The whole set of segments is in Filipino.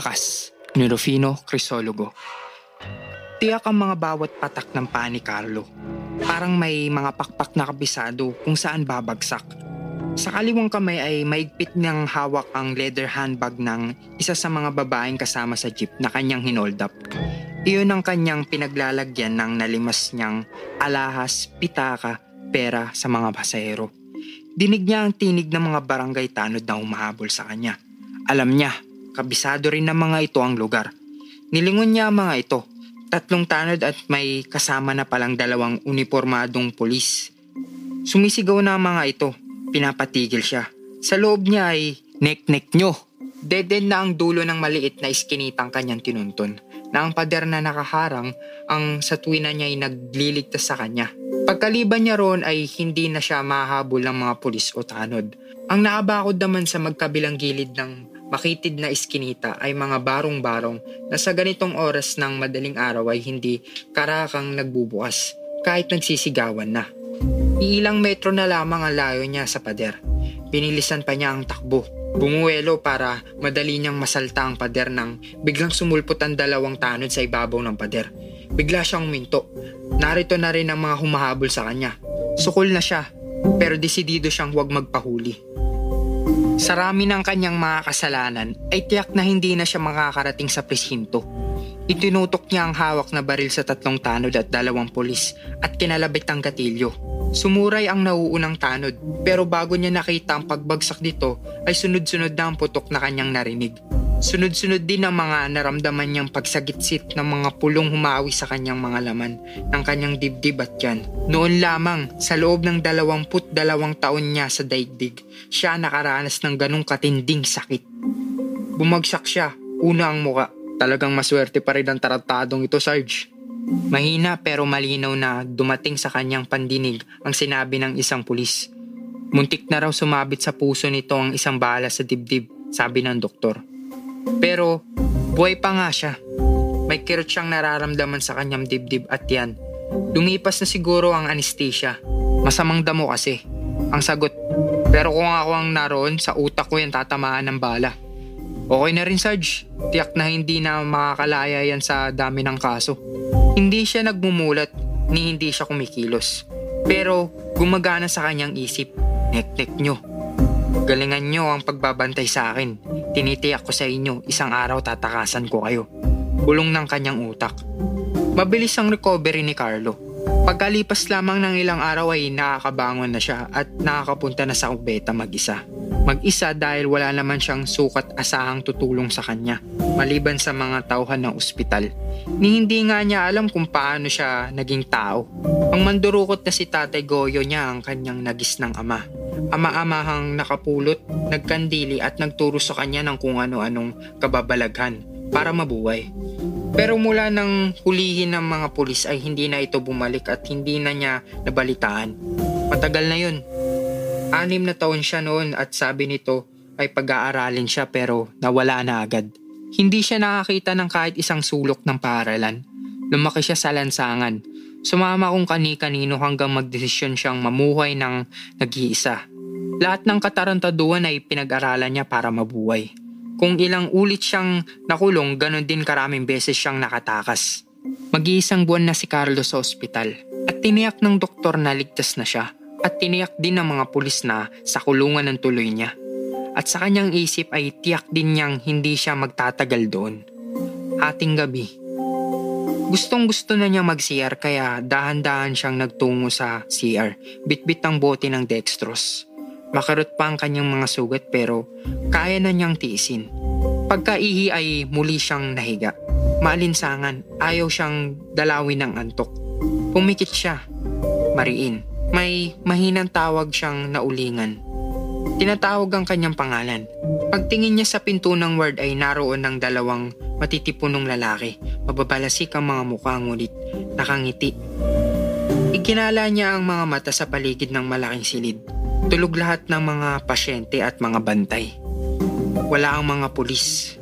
Takas ni Rufino Crisologo. Tiyak ang mga bawat patak ng paa ni Carlo. Parang may mga pakpak na kabisado kung saan babagsak. Sa kaliwang kamay ay maigpit niyang hawak ang leather handbag ng isa sa mga babaeng kasama sa jeep na kanyang hinold up. Iyon ang kanyang pinaglalagyan ng nalimas niyang alahas, pitaka, pera sa mga pasahero. Dinig niya ang tinig ng mga barangay tanod na humahabol sa kanya. Alam niya, kabisado rin ng mga ito ang lugar. Nilingon niya ang mga ito. Tatlong tanod at may kasama na palang dalawang uniformadong pulis. Sumisigaw na ang mga ito. Pinapatigil siya. Sa loob niya ay nek-nek nyo. Dead na ang dulo ng maliit na iskinitang kanyang tinunton na ang pader na nakaharang ang sa tuwina niya ay nagliligtas sa kanya. Pagkaliban niya roon ay hindi na siya mahabol ng mga pulis o tanod. Ang naabakod naman sa magkabilang gilid ng makitid na iskinita ay mga barong-barong na sa ganitong oras ng madaling araw ay hindi karakang nagbubukas kahit nagsisigawan na. Iilang metro na lamang ang layo niya sa pader. Binilisan pa niya ang takbo. Bumuwelo para madali niyang masalta ang pader nang biglang sumulpot ang dalawang tanod sa ibabaw ng pader. Bigla siyang minto. Narito na rin ang mga humahabol sa kanya. Sukol na siya, pero desidido siyang huwag magpahuli. Sa rami ng kanyang mga kasalanan ay tiyak na hindi na siya makakarating sa presinto. Itinutok niya ang hawak na baril sa tatlong tanod at dalawang pulis at kinalabit ang gatilyo. Sumuray ang nauunang tanod pero bago niya nakita ang pagbagsak dito ay sunod-sunod na ang putok na kanyang narinig. Sunod-sunod din ang mga naramdaman niyang pagsagitsit ng mga pulong humawi sa kanyang mga laman ng kanyang dibdib at yan. Noon lamang, sa loob ng dalawamput dalawang taon niya sa daigdig, siya nakaranas ng ganong katinding sakit. Bumagsak siya, una ang muka. Talagang maswerte pa rin ang taratadong ito, Sarge. Mahina pero malinaw na dumating sa kanyang pandinig ang sinabi ng isang pulis. Muntik na raw sumabit sa puso nito ang isang bala sa dibdib, sabi ng doktor. Pero buhay pa nga siya. May kirot siyang nararamdaman sa kanyang dibdib at yan. Lumipas na siguro ang anesthesia. Masamang damo kasi. Ang sagot, pero kung ako ang naroon, sa utak ko yan tatamaan ng bala. Okay na rin Sarge, tiyak na hindi na makakalaya yan sa dami ng kaso. Hindi siya nagmumulat ni hindi siya kumikilos. Pero gumagana sa kanyang isip, nek-nek nyo. Galingan nyo ang pagbabantay sa akin. Tinitiyak ko sa inyo, isang araw tatakasan ko kayo. Bulong ng kanyang utak. Mabilis ang recovery ni Carlo. Pagkalipas lamang ng ilang araw ay nakakabangon na siya at nakakapunta na sa kubeta mag-isa. Mag-isa dahil wala naman siyang sukat asahang tutulong sa kanya, maliban sa mga tauhan ng ospital. Ni hindi nga niya alam kung paano siya naging tao. Ang mandurukot na si Tatay Goyo niya ang kanyang nagis ng ama. Ama-amahang nakapulot, nagkandili at nagturo sa kanya ng kung ano-anong kababalaghan para mabuhay. Pero mula nang hulihin ng mga pulis ay hindi na ito bumalik at hindi na niya nabalitaan. Matagal na yun. Anim na taon siya noon at sabi nito ay pag-aaralin siya pero nawala na agad. Hindi siya nakakita ng kahit isang sulok ng paaralan. Lumaki siya sa lansangan. Sumama kung kani-kanino hanggang magdesisyon siyang mamuhay ng nag-iisa. Lahat ng katarantaduan ay pinag-aralan niya para mabuhay. Kung ilang ulit siyang nakulong, ganon din karaming beses siyang nakatakas. Mag-iisang buwan na si Carlo sa ospital at tiniyak ng doktor na ligtas na siya at tiniyak din ng mga pulis na sa kulungan ng tuloy niya. At sa kanyang isip ay tiyak din niyang hindi siya magtatagal doon. Ating gabi. Gustong gusto na niya mag-CR kaya dahan-dahan siyang nagtungo sa CR. Bitbit ang bote ng dextrose. Makarot pa ang kanyang mga sugat pero kaya na niyang tiisin. Pagkaihi ay muli siyang nahiga. Maalinsangan, ayaw siyang dalawin ng antok. Pumikit siya. Mariin. May mahinang tawag siyang naulingan. Tinatawag ang kanyang pangalan. Pagtingin niya sa pinto ng ward ay naroon ng dalawang matitipunong lalaki. Mababalasik ang mga mukha ngunit nakangiti. Ikinala niya ang mga mata sa paligid ng malaking silid. Tulog lahat ng mga pasyente at mga bantay. Wala ang mga pulis.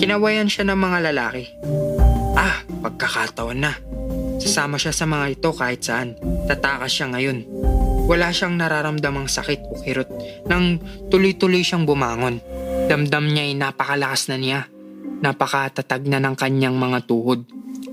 Kinawayan siya ng mga lalaki. Ah, pagkakataon na. Sasama siya sa mga ito kahit saan. Tatakas siya ngayon. Wala siyang nararamdamang sakit o kirot nang tuloy-tuloy siyang bumangon. Damdam niya ay napakalakas na niya. Napakatatag na ng kanyang mga tuhod.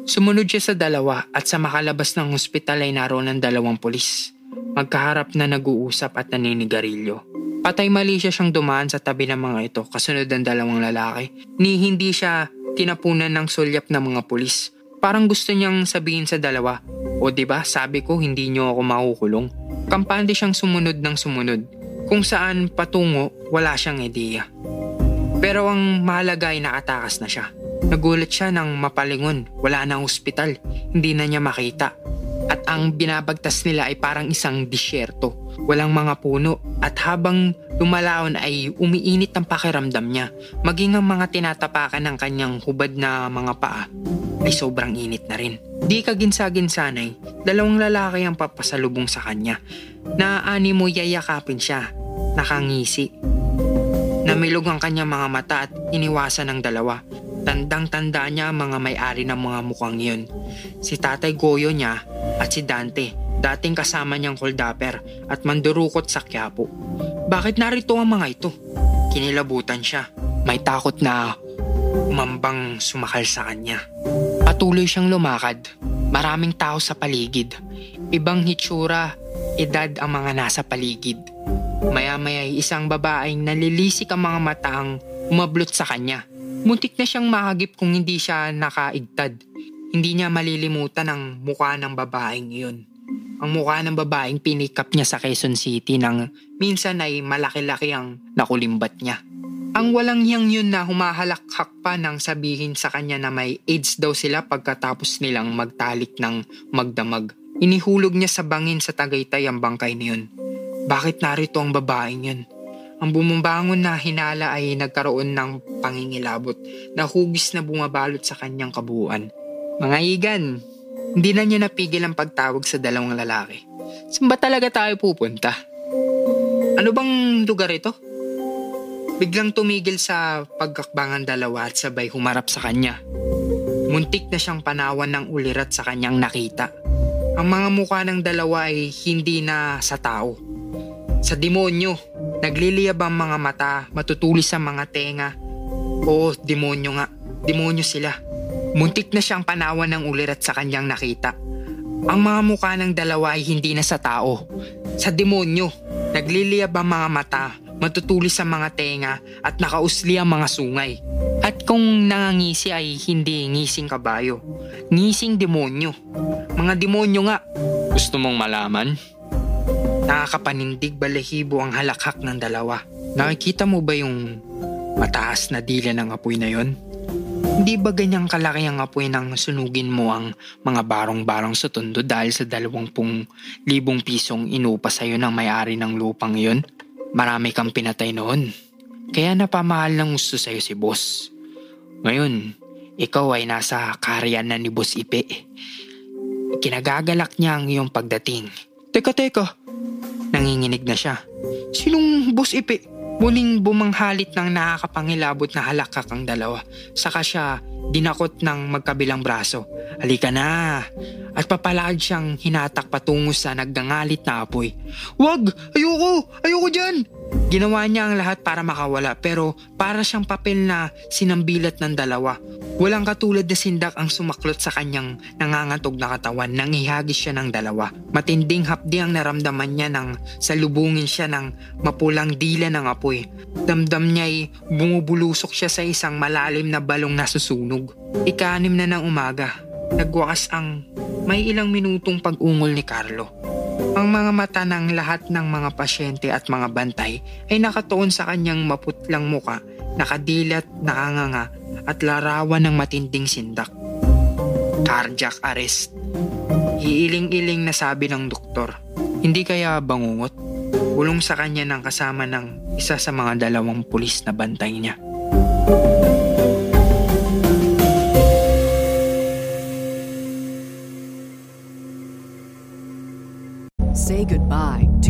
Sumunod siya sa dalawa at sa makalabas ng hospital ay naroon ang dalawang pulis magkaharap na nag-uusap at naninigarilyo. Patay mali siya siyang dumaan sa tabi ng mga ito kasunod ng dalawang lalaki. Ni hindi siya tinapunan ng sulyap ng mga pulis. Parang gusto niyang sabihin sa dalawa, o ba diba, sabi ko hindi niyo ako makukulong. Kampante siyang sumunod ng sumunod. Kung saan patungo, wala siyang ideya. Pero ang mahalaga ay nakatakas na siya. Nagulat siya ng mapalingon, wala nang ospital, hindi na niya makita at ang binabagtas nila ay parang isang disyerto. Walang mga puno at habang lumalaon ay umiinit ang pakiramdam niya. Maging ang mga tinatapakan ng kanyang hubad na mga paa ay sobrang init na rin. Di kaginsa-ginsanay, dalawang lalaki ang papasalubong sa kanya. Naani mo yayakapin siya, nakangisi. Namilog ang kanyang mga mata at iniwasan ng dalawa. Tandang-tanda niya ang mga may-ari ng mga mukhang yun. Si Tatay Goyo niya at si Dante, dating kasama niyang holdapper at mandurukot sa Quiapo. Bakit narito ang mga ito? Kinilabutan siya. May takot na umambang sumakal sa kanya. Patuloy siyang lumakad. Maraming tao sa paligid. Ibang hitsura, edad ang mga nasa paligid. Maya-maya isang babaeng nalilisik ang mga mataang umablot sa kanya. Muntik na siyang mahagip kung hindi siya nakaigtad. Hindi niya malilimutan ang mukha ng babaeng iyon. Ang mukha ng babaeng pinikap niya sa Quezon City nang minsan ay malaki-laki ang nakulimbat niya. Ang walang hiyang yun na humahalakhak pa nang sabihin sa kanya na may AIDS daw sila pagkatapos nilang magtalik ng magdamag. Inihulog niya sa bangin sa Tagaytay ang bangkay niyon. Bakit narito ang babaeng yun? Ang bumumbangon na hinala ay nagkaroon ng pangingilabot na hugis na bumabalot sa kanyang kabuuan. Mga igan, hindi na niya napigil ang pagtawag sa dalawang lalaki. Saan ba talaga tayo pupunta? Ano bang lugar ito? Biglang tumigil sa pagkakbangan dalawa at sabay humarap sa kanya. Muntik na siyang panawan ng ulirat sa kanyang nakita. Ang mga mukha ng dalawa ay hindi na sa tao. Sa demonyo. Nagliliyab ang mga mata, matutulis ang mga tenga. Oo, demonyo nga. Demonyo sila. Muntik na siyang panawan ng ulirat sa kanyang nakita. Ang mga mukha ng dalawa ay hindi na sa tao. Sa demonyo. Nagliliyab ang mga mata, matutulis ang mga tenga at nakausli ang mga sungay. At kung nangangisi ay hindi ngising kabayo. Ngising demonyo. Mga demonyo nga. Gusto mong malaman? Nakakapanindig balahibo ang halakhak ng dalawa. Nakikita mo ba yung mataas na dila ng apoy na yon? Hindi ba ganyang kalaki ang apoy nang sunugin mo ang mga barong-barong sa tondo dahil sa dalawampung libong pisong inupa sa'yo ng may-ari ng lupang yon? Marami kang pinatay noon. Kaya napamahal ng gusto sa'yo si boss. Ngayon, ikaw ay nasa karyan na ni Boss Ipe. Kinagagalak niya ang iyong pagdating. Teka, teka. Nanginginig na siya. Sinong boss ipi? Muling bumanghalit ng nakakapangilabot na halakak ang dalawa. Saka siya dinakot ng magkabilang braso. Halika na! At papalakad siyang hinatak patungo sa naggangalit na apoy. Wag! Ayoko! Ayoko dyan! Ginawa niya ang lahat para makawala pero para siyang papel na sinambilat ng dalawa. Walang katulad na sindak ang sumaklot sa kanyang nangangantog na katawan nang ihagis siya ng dalawa. Matinding hapdi ang naramdaman niya nang salubungin siya ng mapulang dila ng apoy. Damdam niya'y bumubulusok siya sa isang malalim na balong nasusunog. Ikanim na ng umaga, nagwakas ang may ilang minutong pag-ungol ni Carlo. Ang mga mata ng lahat ng mga pasyente at mga bantay ay nakatuon sa kanyang maputlang muka, nakadilat, nakanganga at larawan ng matinding sindak. Cardiac arrest. Iiling-iling na sabi ng doktor. Hindi kaya bangungot? Bulong sa kanya ng kasama ng isa sa mga dalawang pulis na bantay niya. Say goodbye